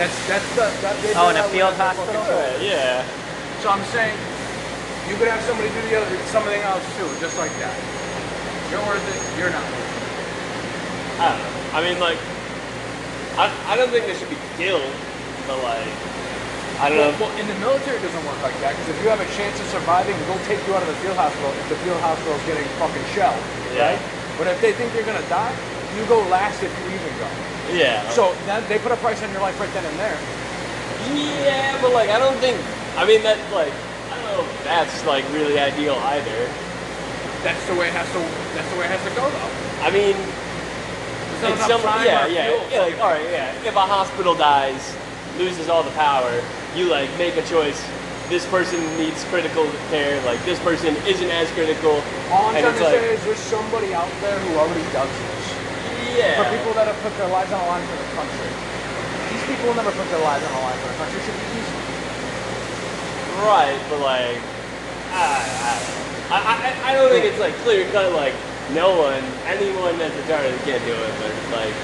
That's that's the that they Oh, in a field with the fucking hospital? Yeah. So I'm saying you could have somebody do the other something else too, just like that. You're worth it, you're not worth it. I don't know. I mean, like, I, I don't think they should be killed, but like, I don't Well, know. well, in the military it doesn't work like that because if you have a chance of surviving, they'll take you out of the field hospital if the field hospital is getting fucking shelled, Yeah. right? But if they think you're gonna die, you go last if you even go. Yeah. So that, they put a price on your life right then and there. Yeah, but like, I don't think. I mean, that like, I don't know if that's like really ideal either. That's the way it has to. That's the way it has to go, though. I mean, There's not it's enough some, yeah, yeah, yeah, like, all right, yeah. If a hospital dies, loses all the power, you like make a choice. This person needs critical care. Like this person isn't as critical. All I'm and trying to like, say is there's somebody out there who already does this. Yeah. For people that have put their lives on the line for the country. These people will never put their lives on the line for the country. It should be easy. Right, but like, I, I. I, I, I don't think it's like clear cut. Like, no one, anyone that's a retarded can't do it. But it's like,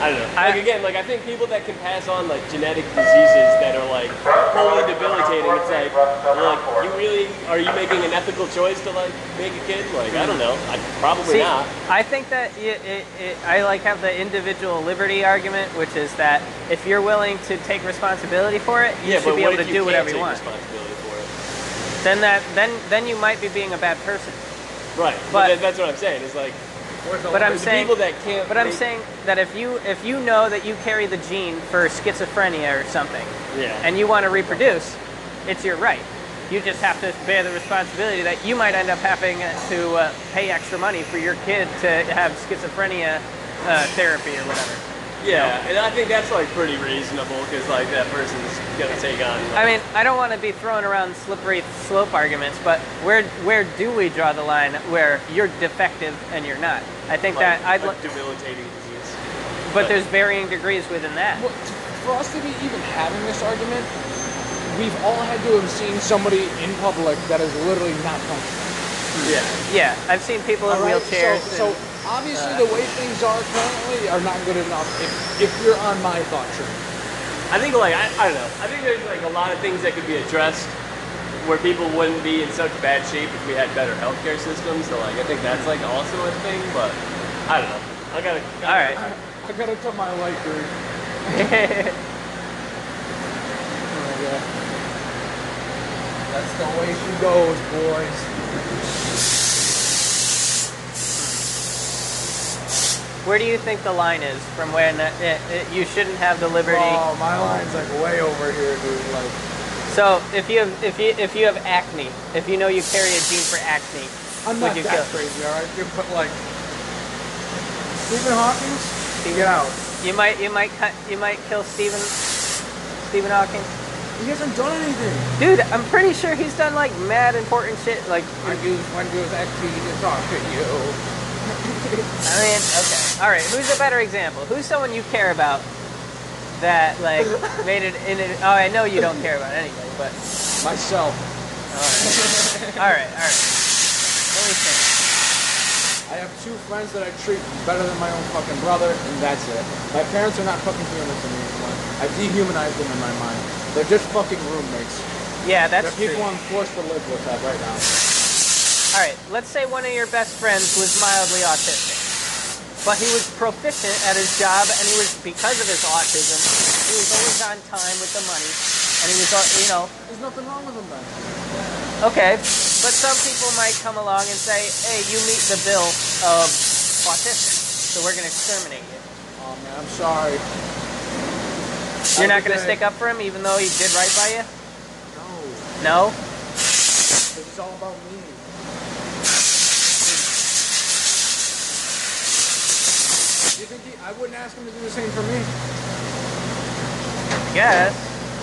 I don't know. Like again, like I think people that can pass on like genetic diseases that are like wholly debilitating. It's like, like you really are you making an ethical choice to like make a kid? Like, I don't know. I, probably See, not. I think that it, it, it, I like have the individual liberty argument, which is that if you're willing to take responsibility for it, you yeah, should be able to do whatever you want. Responsibility for it. Then that then then you might be being a bad person. Right, But- but, that- that's what I'm saying. It's like But I'm saying- people that can't. But I'm saying that if you if you know that you carry the gene for schizophrenia or something, yeah, and you want to reproduce, it's your right. You just have to bear the responsibility that you might end up having to uh, pay extra money for your kid to have schizophrenia uh, therapy or whatever. Yeah, and I think that's like pretty reasonable because like that person's gonna take on. Like, I mean, I don't want to be throwing around slippery slope arguments, but where where do we draw the line where you're defective and you're not? I think like, that I'd, a li- debilitating disease. but there's varying degrees within that. Well, for us to be even having this argument, we've all had to have seen somebody in public that is literally not functioning. Yeah. Yeah, I've seen people in right? wheelchairs. So, so obviously uh, the way things are currently are not good enough if, if you're on my thought train. I think like I, I don't know. I think there's like a lot of things that could be addressed where people wouldn't be in such bad shape if we had better healthcare systems. So like I think that's like also a thing, but I don't know. I gotta. all right. I, I gotta cut my light green. Oh, yeah. That's the way she goes, boys. Where do you think the line is from when uh, it, it, you shouldn't have the liberty? Oh, my line's like way over here, dude. Like, So if you have if you if you have acne, if you know you carry a gene for acne, I'm not you that kill? crazy, all right. But like, Stephen Hawking, get out. You might you might cut you might kill Stephen Stephen Hawking. He hasn't done anything. Dude, I'm pretty sure he's done like mad important shit. Like I use Windows XP to talk to you. I mean, okay, all right. Who's a better example? Who's someone you care about that like made it in it? Oh, I know you don't care about anybody, but Myself. all right, all right. Let me think. I have two friends that I treat better than my own fucking brother, and that's it. My parents are not fucking humans to me anymore. I've dehumanized them in my mind. They're just fucking roommates. Yeah, that's They're people true. I'm forced to live with that right now. All right, let's say one of your best friends was mildly autistic, but he was proficient at his job, and he was because of his autism, he was always on time with the money, and he was, uh, you know, There's nothing wrong with him then. okay. But some people might come along and say, "Hey, you meet the bill of autistic, so we're gonna exterminate you." Oh man, I'm sorry. You're not a gonna stick up for him, even though he did right by you. No, No. is all about me. Do you think he, I wouldn't ask him to do the same for me? Yes.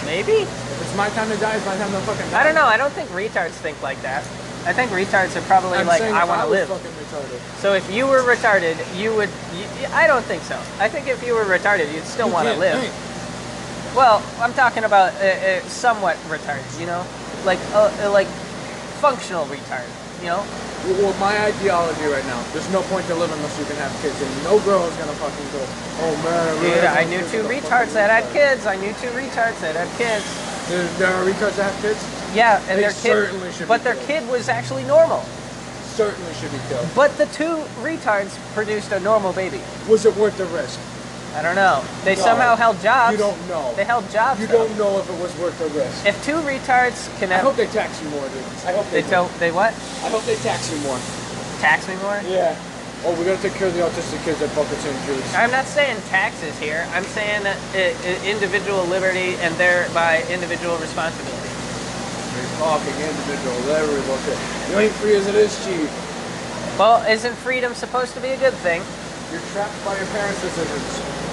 Maybe. If it's my time to die, it's my time to fucking die. I don't know. I don't think retards think like that. I think retards are probably I'm like, I want to live. retarded. So if you were retarded, you would. You, I don't think so. I think if you were retarded, you'd still You want to live. think. Well, I'm talking about uh, uh, somewhat retards, you know, like uh, uh, like functional retard, you know. Well, my ideology right now, there's no point to live unless you can have kids, and no girl is gonna fucking go, oh man, Dude, I knew two retards that had kids. I knew two retards that had kids. There, there are retards that have kids? Yeah, and They their kid, certainly should but their kid was actually normal. Certainly should be killed. But the two retards produced a normal baby. Was it worth the risk? I don't know. They No. somehow held jobs. You don't know. They held jobs. You though. don't know if it was worth the risk. If two retards can I hope they tax you more, dude. I hope they, they do. They what? I hope they tax you more. Tax me more? Yeah. Oh, we gotta take care of the autistic kids at Boca St. Jude's. I'm not saying taxes here. I'm saying uh, uh, individual liberty and thereby individual responsibility. Fucking individual. There we look at. You ain't free as it is, chief. Well, isn't freedom supposed to be a good thing? You're trapped by your parents' decisions.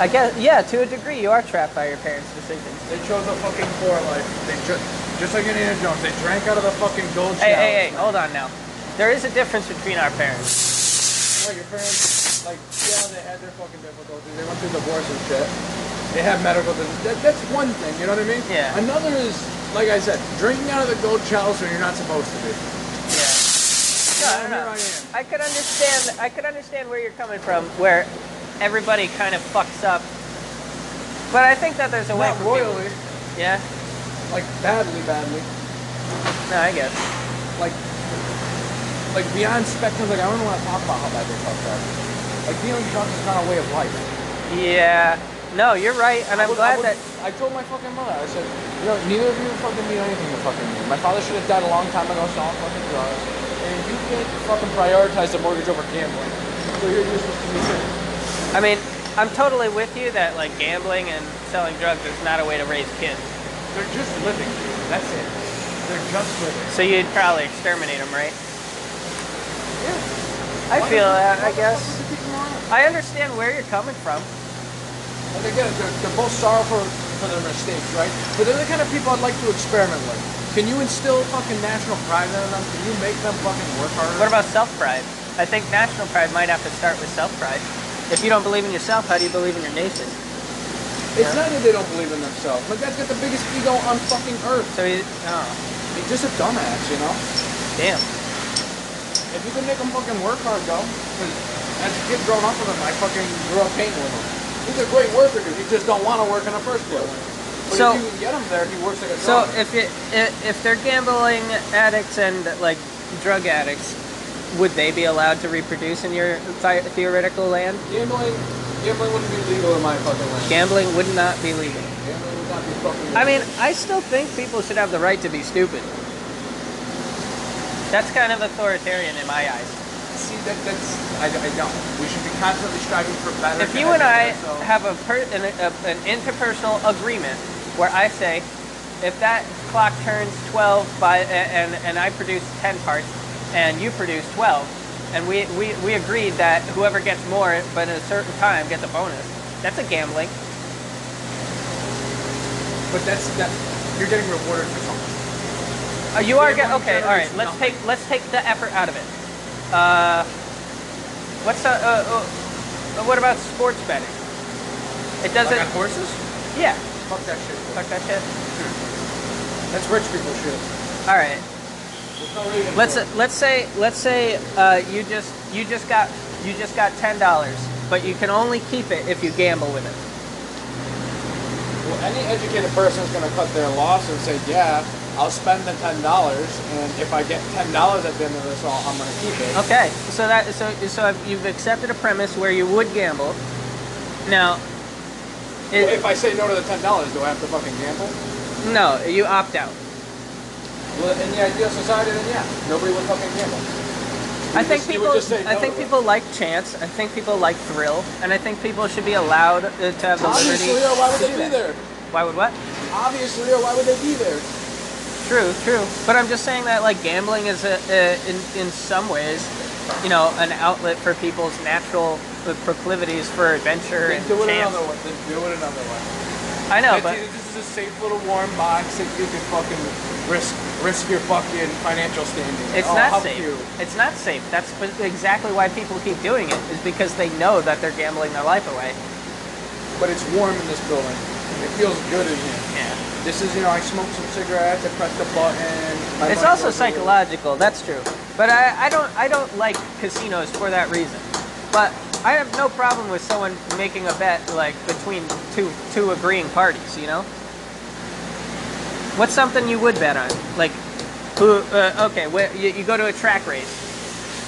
I guess, yeah, to a degree, you are trapped by your parents' decisions. They chose a fucking poor life. They ju- just like Indiana Jones. They drank out of the fucking gold chalice. Hey, hey, hey, hold on now. There is a difference between our parents. Well, your parents, like, yeah, they had their fucking difficulties. They went through divorce and shit. They have medical. That, that's one thing. You know what I mean? Yeah. Another is, like I said, drinking out of the gold chalice when you're not supposed to be. Yeah. No, I don't know. I am. I could understand. I could understand where you're coming from, where everybody kind of fucks up. But I think that there's a way. Not people- royally, Yeah. like badly, badly. No, I guess. like like beyond spectrum, like I don't want to talk about how bad they fucked up. Like dealing drugs is not a way of life. Yeah. No, you're right, and I I'm would- glad I would- that. I told my fucking mother. I said, you know, neither of you fucking mean anything to fucking me. My father should have died a long time ago selling fucking drugs, and you can't fucking prioritize the mortgage over gambling. So you're useless to me too. I mean, I'm totally with you that like gambling and selling drugs is not a way to raise kids. They're just living. That's it. They're just living. So you'd probably exterminate them, right? Yeah. I Why feel that. I guess. fuck would you keep them around? I understand where you're coming from. Like again, they're, they're both sorrowful for their mistakes, right? But they're the kind of people I'd like to experiment with. Can you instill fucking national pride in them? Can you make them fucking work harder? What about self pride? I think national pride might have to start with self pride. If you don't believe in yourself, how do you believe in your nation? It's not that they don't believe in themselves. Like that's got the biggest ego on fucking earth. So he, oh, He's just a dumbass, you know. damn. If you can make him fucking work hard, though, as a kid growing up with him, I fucking grew up painting with him. He's a great worker, dude. He just don't want to work in the first place. But So- if you can get him there, he works like a So if it, if they're gambling addicts and like drug addicts, would they be allowed to reproduce in your thi- theoretical land? gambling, gambling wouldn't be legal in my fucking land. Gambling would not be legal. Gambling would not be fucking. legal. I mean, I still think people should have the right to be stupid. That's kind of authoritarian in my eyes. See, that, that's I, I don't. We should be constantly striving for better. If you and I have a, per, an, a an interpersonal agreement where I say, if that clock turns 12 by and and I produce 10 parts and you produce 12, and we, we, we agreed that whoever gets more but at a certain time gets a bonus, that's a gambling. but that's that you're getting rewarded for something. Uh, you are getting okay. All right, let's nothing. take let's take the effort out of it. Uh, what's uh, uh, uh, what about sports betting? It doesn't. Like horses? yeah. Fuck that shit. Fuck that shit. That's rich people shit. All right. There's no reason Let's let's say let's say uh, you just you just got you just got ten dollars, but you can only keep it if you gamble with it. Well, any educated person is going to cut their loss and say, yeah, I'll spend the ten dollars, and if I get ten dollars at the end of this, all, I'm going to keep it. Okay, so that so so you've accepted a premise where you would gamble. Now, it, Well, if I say no to the ten dollars, do I have to fucking gamble? no, you opt out. Well, in the ideal society, then yeah, nobody would fucking gamble. I think just- people. say I think people like chance. I think people like thrill, and I think people should be allowed uh, to have the Obviously, liberty. or why would they be that. there? Why would what? Obviously, or why would they be there? True, true. But I'm just saying that like gambling is a, a in in some ways, you know, an outlet for people's natural uh, proclivities for adventure Then and do it chance. another way. Then do it another way. I know, but this is a safe little warm box that you can fucking risk risk your fucking financial standing. it's I'll not safe. You. It's not safe. That's exactly why people keep doing it. Is because they know that they're gambling their life away. but it's warm in this building. It feels good in here. Yeah. This is, you know, I smoked some cigarettes, I pressed a button. It's also psychological. That's true. But I, I don't I don't like casinos for that reason. But I have no problem with someone making a bet like between two two agreeing parties. You know. What's something you would bet on? Like, who? Uh, okay, wh- you, you go to a track race,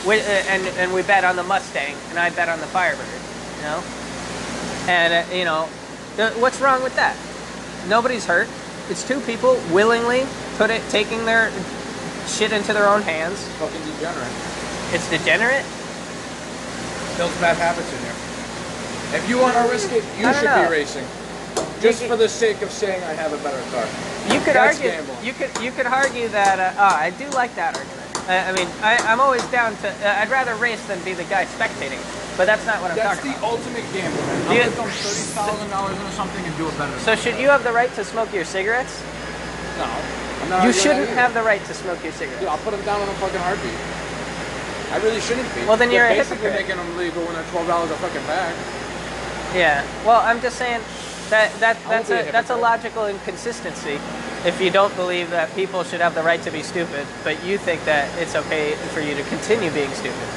we, uh, and and we bet on the Mustang, and I bet on the Firebird. You know. And uh, you know, th- what's wrong with that? Nobody's hurt. It's two people willingly put it taking their shit into their own hands. Fucking degenerate. It's degenerate. Builds bad habits in here. If you want to risk it, you should know. be racing. Just You- for the sake of saying I have a better car. You could That's argue. gambling. You could you could argue that. Uh, oh, I do like that argument. I mean, I, I'm always down to. Uh, I'd rather race than be the guy spectating. But that's not what I'm That's talking about. That's the ultimate gamble, I'm you- thirty thousand dollars into something and do it better. So should you have the right to smoke your cigarettes? No. I'm not You shouldn't have the right to smoke your Dude, cigarettes. I'll put them down in a fucking heartbeat. I really shouldn't be. Well, then you're a basically hypocrite. making them legal when they're twelve dollars a fucking bag. Yeah. Well, I'm just saying that that that's a a that's a logical inconsistency. If you don't believe that people should have the right to be stupid, but you think that it's okay for you to continue being stupid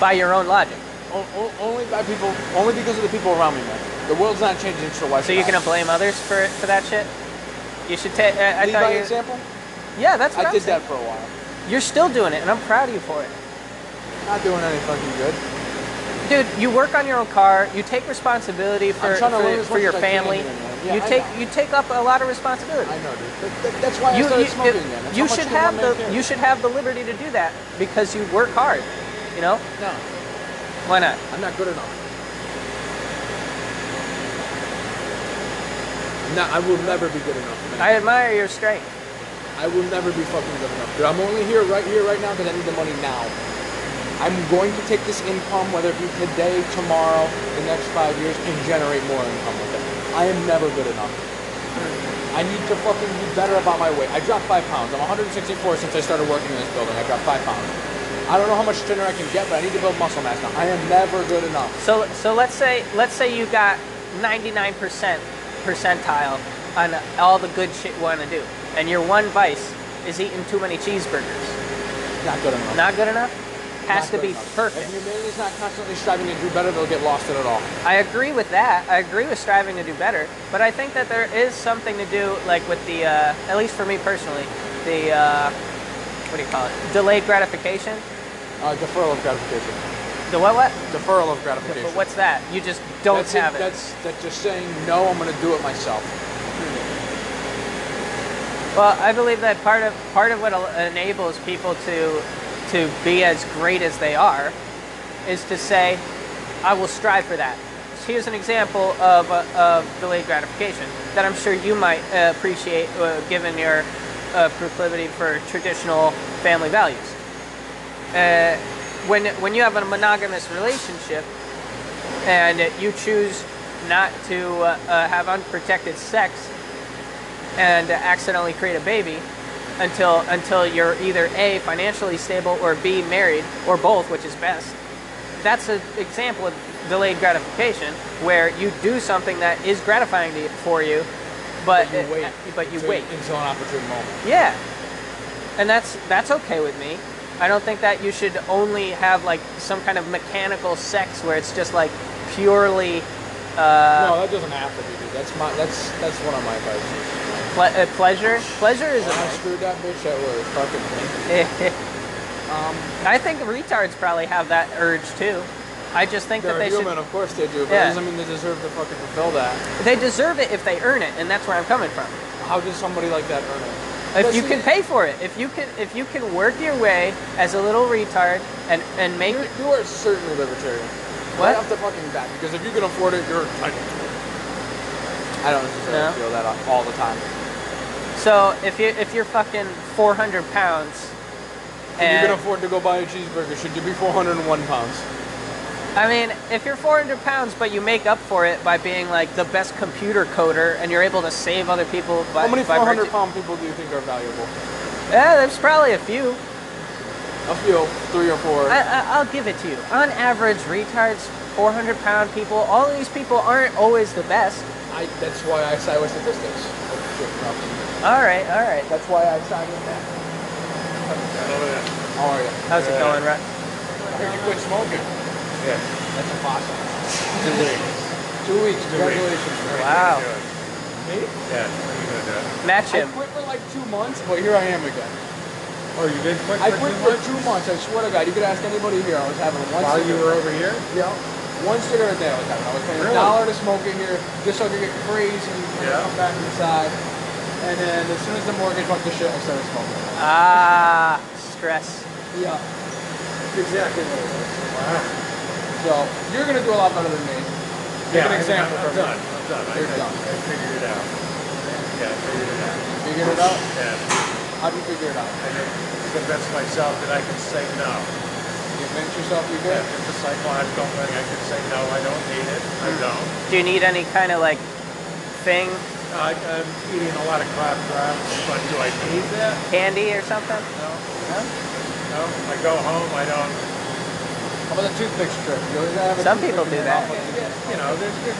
by your own logic. O- o- only by people, only because of the people around me, man. The world's not changing, so why? So you're gonna blame others for for that shit? You should take. Uh, I lead thought by you. example? Yeah, that's what I am did saying. that for a while. You're still doing it, and I'm proud of you for it. Not doing any fucking good. Dude, you work on your own car. You take responsibility for, for, for your I family. Yeah, you I take know. you take up a lot of responsibility. I know, dude. That, that, that's why I you started you, smoking again. That's you should have the care. you should have the liberty to do that because you work hard. You know No, why not? I'm not good enough. No, I will never be good enough, man. I admire your strength. I will never be fucking good enough. Dude, I'm only here right here, right now, because I need the money now. I'm going to take this income, whether it be today, tomorrow, the next five years, and generate more income with it. I am never good enough. I need to fucking be better about my weight. I dropped five pounds. I'm 164 since I started working in this building. I dropped five pounds. I don't know how much thinner I can get, but I need to build muscle mass now. I am never good enough. So so let's say let's say you got 99% percentile on all the good shit you want to do, and your one vice is eating too many cheeseburgers. Not good enough. Not good enough. Has to be enough. perfect. If humanity's not constantly striving to do better, they'll get lost in it all. I agree with that. I agree with striving to do better, but I think that there is something to do, like with the, uh, at least for me personally, the uh, what do you call it? Delayed gratification. Uh, deferral of gratification. The what? What? Deferral of gratification. But what's that? You just don't that's have it. That's that's just saying no. I'm going to do it myself. Well, I believe that part of part of what enables people to to be as great as they are is to say, "I will strive for that." Here's an example of, uh, of delayed gratification that I'm sure you might uh, appreciate, uh, given your uh, proclivity for traditional family values. Uh, when when you have a monogamous relationship and you choose not to uh, have unprotected sex and accidentally create a baby until until you're either a financially stable or b married or both which is best that's an example of delayed gratification where you do something that is gratifying to, for you but But you wait. uh, but you until- wait until an opportune moment. yeah and that's that's okay with me i don't think that you should only have like some kind of mechanical sex where it's just like purely uh, no, that doesn't have to be. That's my. That's that's one of my vices. Ple- uh, pleasure pleasure is I a screwed that bitch, that was fucking. Um, I think retards probably have that urge too. I just think that they're they human, should. of course they do, but Yeah. doesn't mean they deserve to fucking fulfill that. They deserve it if they earn it, and that's where I'm coming from. How does somebody like that earn it? If you can pay for it, if you can, if you can work your way as a little retard and and make You're, you are certainly libertarian. What? Right off the fucking bat, because if you can afford it, you're entitled to it. I don't necessarily No. feel that all the time. So if you if you're fucking 400 pounds, If you can afford to go buy a cheeseburger, should you be 401 pounds? I mean, if you're 400 pounds, but you make up for it by being like the best computer coder, and you're able to save other people by, How many by 400 virtue- pound people do you think are valuable? Yeah, there's probably a few. A few, three or four. I, I, I'll give it to you. On average, retards 400 pound people. All of these people aren't always the best. I, that's why I side with statistics. Oh, Shit, no. All right, all right. That's why I signed with that. How are you? How's it going, Rut? I heard you quit smoking. Yeah. That's impossible. Two weeks. Two weeks. Congratulations. Wow. Me? Yeah. What are you gonna do? Match I quit for like two months, but here I am again. Oh, you did quit I quit two for months? two months. I swear to God, you could ask anybody here. I was having one While you cigarette. were over here? Yeah. One cigarette a day I was having. I was paying a Really? dollar to smoke it here, just so I could get crazy and Yeah. come back inside. And then as soon as the mortgage went to shit, I started smoking. Ah, stress. Yeah. Exactly what it was. Wow. So you're gonna do a lot better than me. Give an example I'm, for I'm me. done. I'm done. I, You're I, done. I figured it out. Yeah, I figured it out. Figured it out? Yeah. How'd you figure it out? I did convince myself that I can say no. You convinced yourself you Yeah, could? it's a psychological thing. I can say no, I don't need it. I Hmm. don't. Do you need any kind of like thing, I, I'm eating a lot of crap crabs, but do I need that? candy or something? No. No? No. I go home, I don't. How about the toothpick strip? You have a Some people do that. You know, there's good.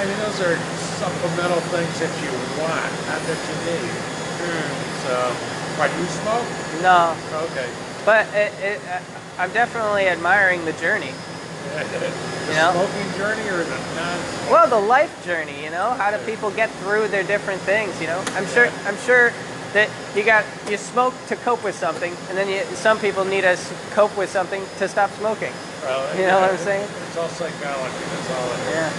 I mean, those are supplemental things that you want, not that you need. So, what, you smoke? No, Okay. but it, it, uh, I'm definitely admiring the journey. The You know? smoking journey or the non Well, the life journey, you know, how do people get through their different things, you know? I'm sure I'm sure that you got you smoke to cope with something and then you, some people need to cope with something to stop smoking. Well, You know what I'm saying? It's all psychology, that's all it is. Yeah.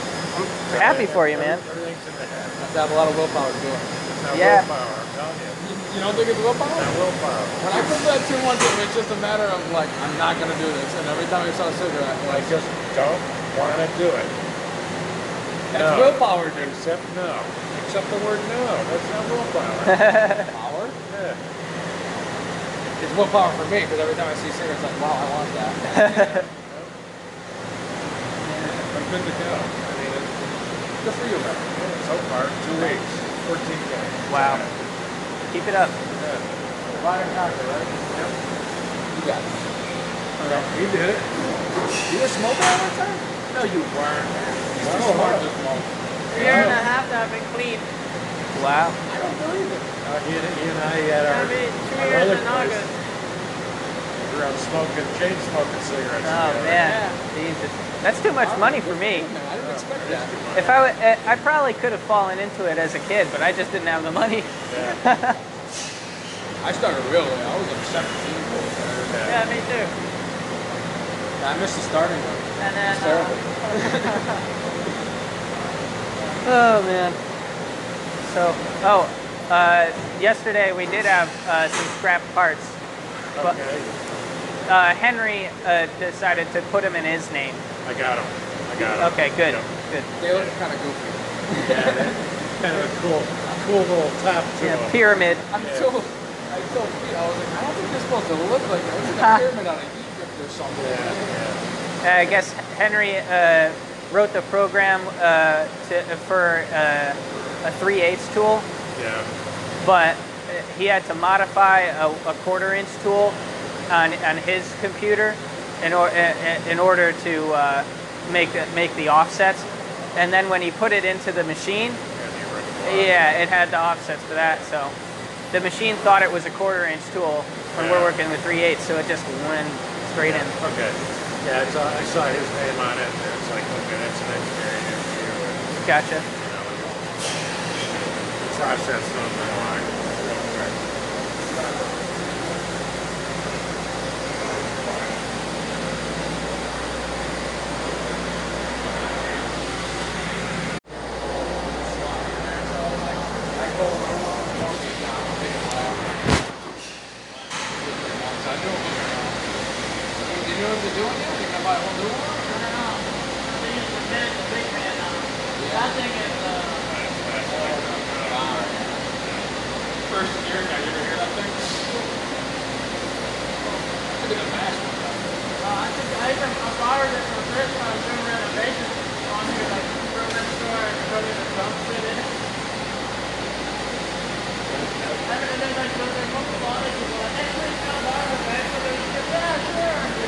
I'm happy for you, man. Everything's in the head. Have to have a lot of willpower to do it. Yeah. willpower, I'm telling you. Don't think it's willpower? It's not willpower. When I put that two months in, it's just a matter of like, I'm not gonna do this. And every time I saw a cigarette, I like, just don't want to do it. that's No. willpower, dude. Except no. Except the word no. That's not willpower. Power? yeah. It's willpower for me because every time I see cigarettes, like, wow, I want that. I'm good to go. I mean, it's, Good for you, man. so far, two weeks, 14 days. Wow. Keep it up. Yeah. Ryan Cocker, right? You got it. You did it. You were smoking all that time? No, you weren't. He's too smart to smoke. Year and a half that I've been clean. Wow. I don't believe it. Uh, he, and, he and I had our, I mean, two our years in. August. We were out smoking, chain smoking cigarettes. Oh together. man. Jesus. That's too much money for me. Man, I didn't expect that. If I, eh, I probably could have fallen into it as a kid, but I just didn't have the money. Yeah. I started real late. I was like 17. Yeah. Yeah, me too. I missed the starting one. And then It's uh. Oh man. So, oh, uh, yesterday we did have uh, some scrap parts. But Okay. uh, Henry uh, decided to put them in his name. I got him. I got him. Okay, good, Yep. good. They look kind of goofy. Yeah, Kind of a cool, cool little top to Yeah, him. pyramid. I'm told, I told Pete, I was like, I don't think they're supposed to look like that. It's like a pyramid out of Egypt or something. Yeah, yeah. I guess Henry uh, wrote the program uh, to, for uh, a 3 8 tool, Yeah. but uh, he had to modify a, a quarter inch tool on, on his computer in, or, uh, in order to uh, make, the, make the offsets. And then when he put it into the machine, Yeah, yeah, it had the offsets for that. So the machine thought it was a quarter inch tool when we're working with 3 8 so it just went straight in. Okay. Yeah, it's, uh, I saw his name on it. It's like, okay, that's an engineering issue. Gotcha. you know, process on the line. some a lot of this was this when I was doing renovations on here, like grocery store and go to the dump shit in. And then like, there's a lot of people like, hey, please come by the back of the yeah, sure.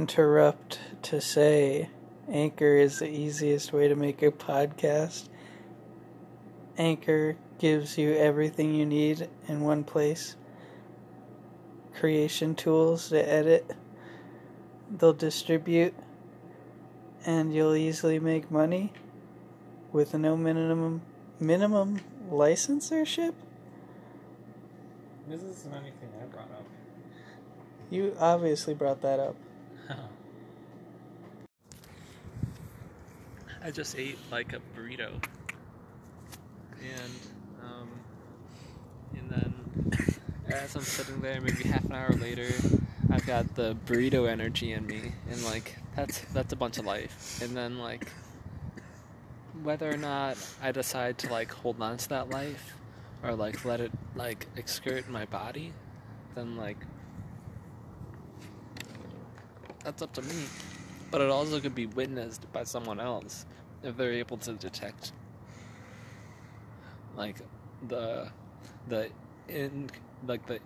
Interrupt to say Anchor is the easiest way to make a podcast. Anchor gives you everything you need in one place creation tools to edit, they'll distribute, and you'll easily make money with no minimum minimum licensorship. This isn't anything I brought up. You obviously brought that up. I just ate like a burrito, and um, and then as I'm sitting there, maybe half an hour later, I've got the burrito energy in me, and like that's that's a bunch of life. And then like whether or not I decide to like hold on to that life or like let it like excrete my body, then like that's up to me. But it also could be witnessed by someone else if they're able to detect like the the in like the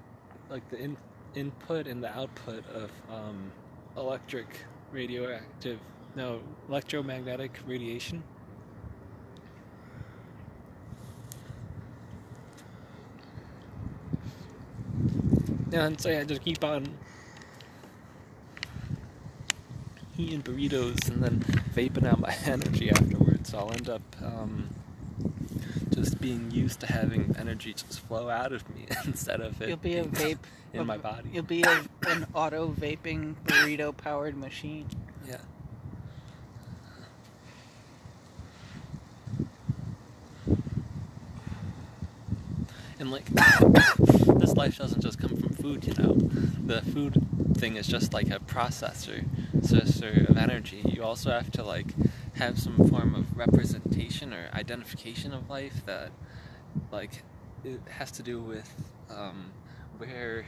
like the in, input and the output of um, electric radioactive no electromagnetic radiation. And so I just keep on eating burritos and then vaping out my energy afterwards. I'll end up um, just being used to having energy just flow out of me instead of it You'll be a vape in a- my body. You'll be a, an auto vaping burrito powered machine. Yeah. And like, this life doesn't just come from food, you know. The food thing is just like a processor, processor of energy. You also have to like have some form of representation or identification of life that, like, it has to do with um, where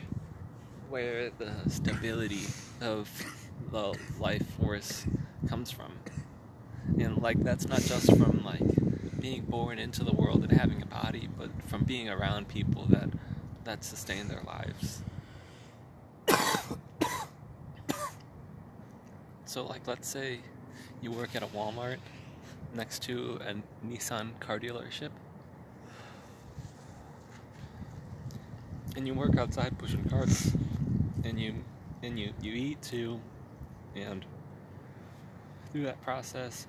where the stability of the life force comes from. And like that's not just from like being born into the world and having a body, but from being around people that that sustain their lives. So like let's say you work at a Walmart next to a Nissan car dealership. And you work outside pushing carts and you and you, you eat too and through that process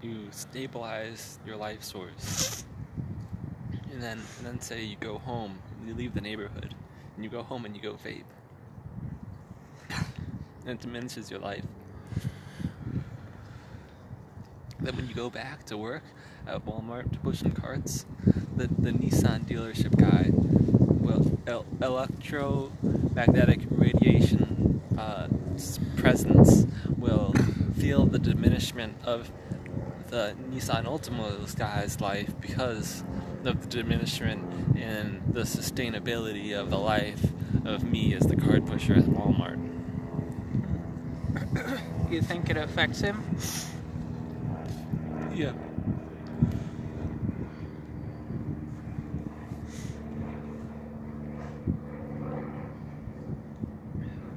you stabilize your life source and then and then say you go home you leave the neighborhood and you go home and you go vape and it diminishes your life then when you go back to work at Walmart to push some carts the, the Nissan dealership guy will el- electromagnetic radiation uh, presence will feel the diminishment of the Nissan Ultimo's guy's life because of the diminishment in the sustainability of the life of me as the card pusher at Walmart. You think it affects him? Yeah.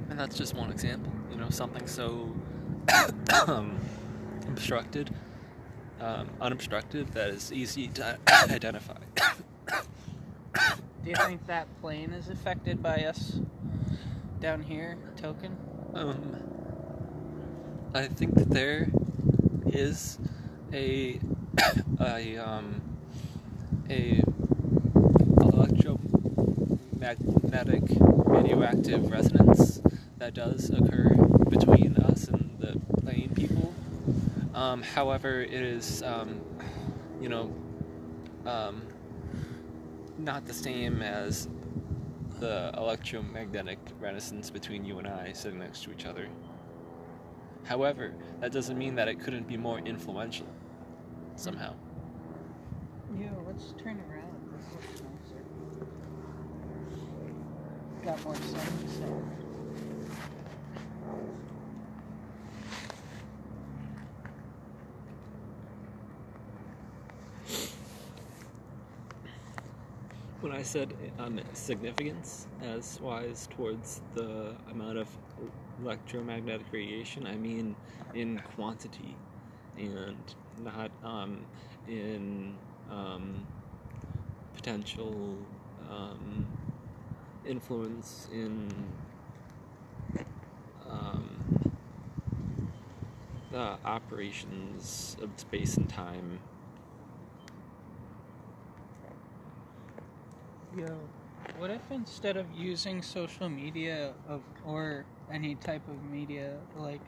And that's just one example. You know, something so um, obstructed, um, unobstructed that is easy to identify. Do you think that plane is affected by us down here, Token? Um, I think that there is a a um a electromagnetic radioactive resonance that does occur between us and the plane people. Um, however, it is um, you know um, not the same as the electromagnetic resonance between you and I sitting next to each other. However, that doesn't mean that it couldn't be more influential somehow. Yeah, let's turn around. This looks nicer. Got more sun to say. When I said um, significance as wise towards the amount of electromagnetic radiation, I mean in quantity and not um, in um, potential um, influence in um, the operations of space and time. Yo, what if instead of using social media of or any type of media, like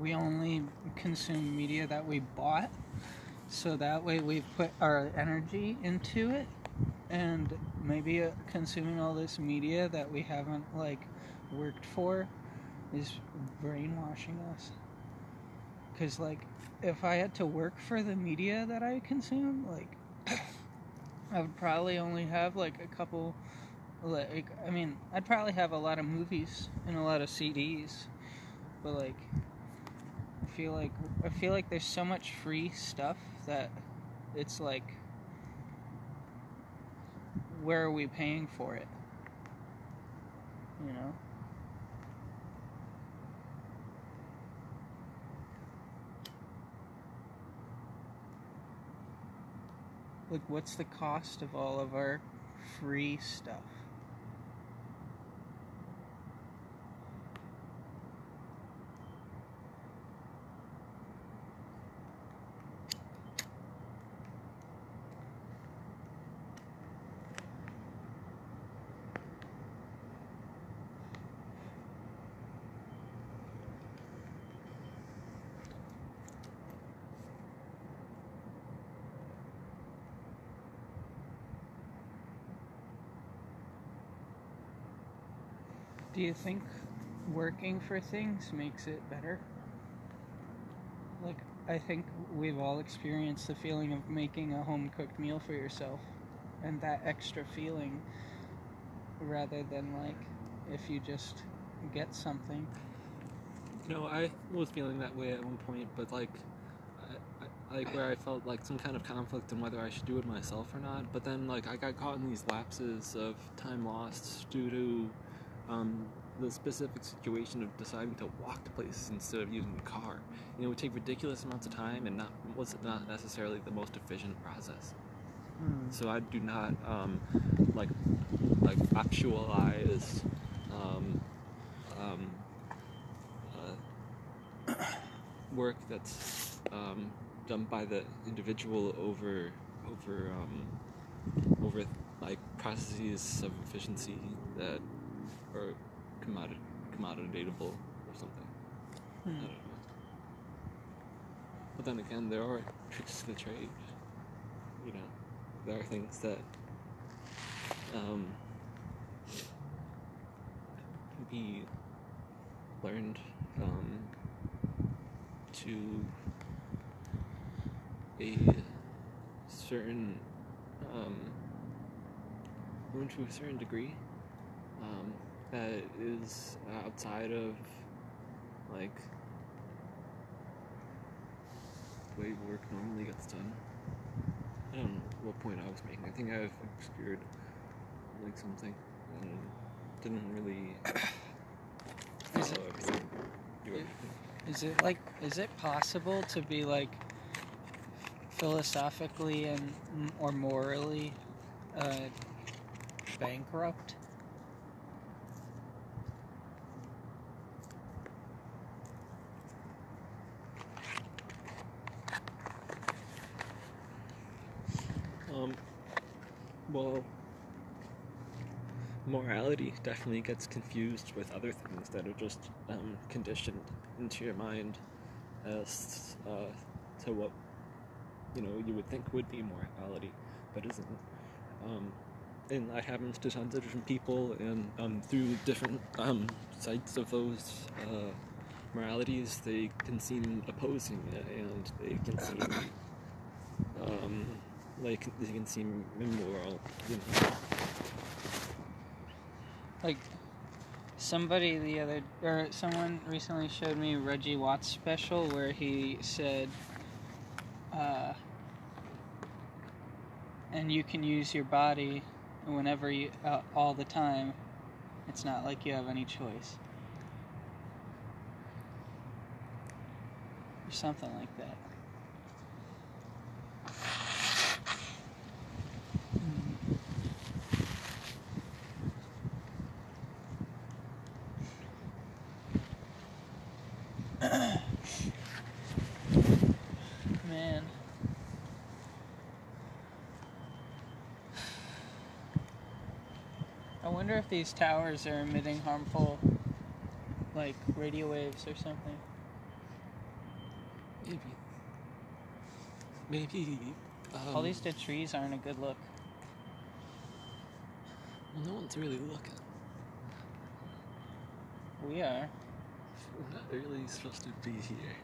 we only consume media that we bought, so that way we put our energy into it, and maybe uh, consuming all this media that we haven't like worked for is brainwashing us. Cause like, if I had to work for the media that I consume, like. I would probably only have like a couple like I mean, I'd probably have a lot of movies and a lot of CDs. But like feel like I feel like there's so much free stuff that it's like where are we paying for it? You know? Like, what's the cost of all of our free stuff? Do you think working for things makes it better? Like, I think we've all experienced the feeling of making a home cooked meal for yourself and that extra feeling rather than like if you just get something. No, I was feeling that way at one point, but like, like where I felt like some kind of conflict in whether I should do it myself or not. But then, like, I got caught in these lapses of time lost due to um, the specific situation of deciding to walk to places instead of using the car. You know, it would take ridiculous amounts of time and not was not necessarily the most efficient process. So I do not um, like like actualize um, um, uh, work that's um, done by the individual over over um, over like processes of efficiency that are commodit commoditatable or something. I don't know. But then again, there are tricks to the trade. You know, there are things that um, can be learned um, to a certain um, to a certain degree um, that is outside of like the way work normally gets done. I don't know what point I was making. I think I've obscured like something and didn't really Is it- everything. Do Yeah. Is it like is it possible to be like philosophically and or morally uh, bankrupt? Um, well, morality definitely gets confused with other things that are just um, conditioned into your mind as uh, to what you know you would think would be morality, but isn't. Um, and that happens to tons of different people, and um, through different um, sites of those uh, moralities, they can seem opposing, and they can seem um, like they can seem immoral. You know. Like, somebody the other, or someone recently showed me Reggie Watts' special where he said, uh, and you can use your body whenever you, uh, all the time. It's not like you have any choice. Or something like that. These towers are emitting harmful, like, radio waves or something. Maybe. Maybe. Um, All these dead trees aren't a good look. Well, no one's really looking. We are. We're not really supposed to be here.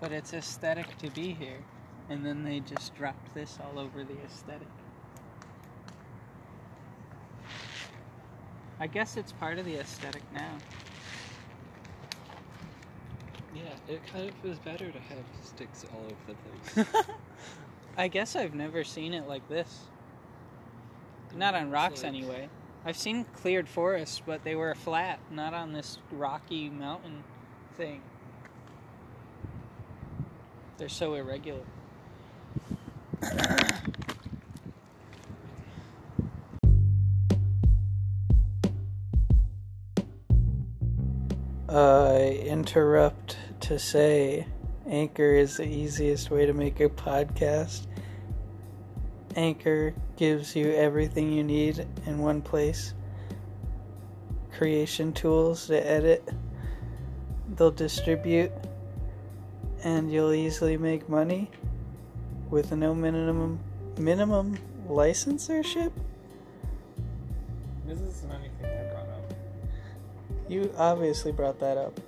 But it's aesthetic to be here. And then they just dropped this all over the aesthetic. I guess it's part of the aesthetic now. Yeah, it kind of is better to have sticks all over the place. I guess I've never seen it like this. Not on rocks, like- anyway. I've seen cleared forests, but they were flat, not on this rocky mountain thing. They're so irregular. I interrupt to say Anchor is the easiest way to make a podcast. Anchor gives you everything you need in one place creation tools to edit, they'll distribute, and you'll easily make money with no minimum minimum licensorship. This isn't anything. You obviously brought that up.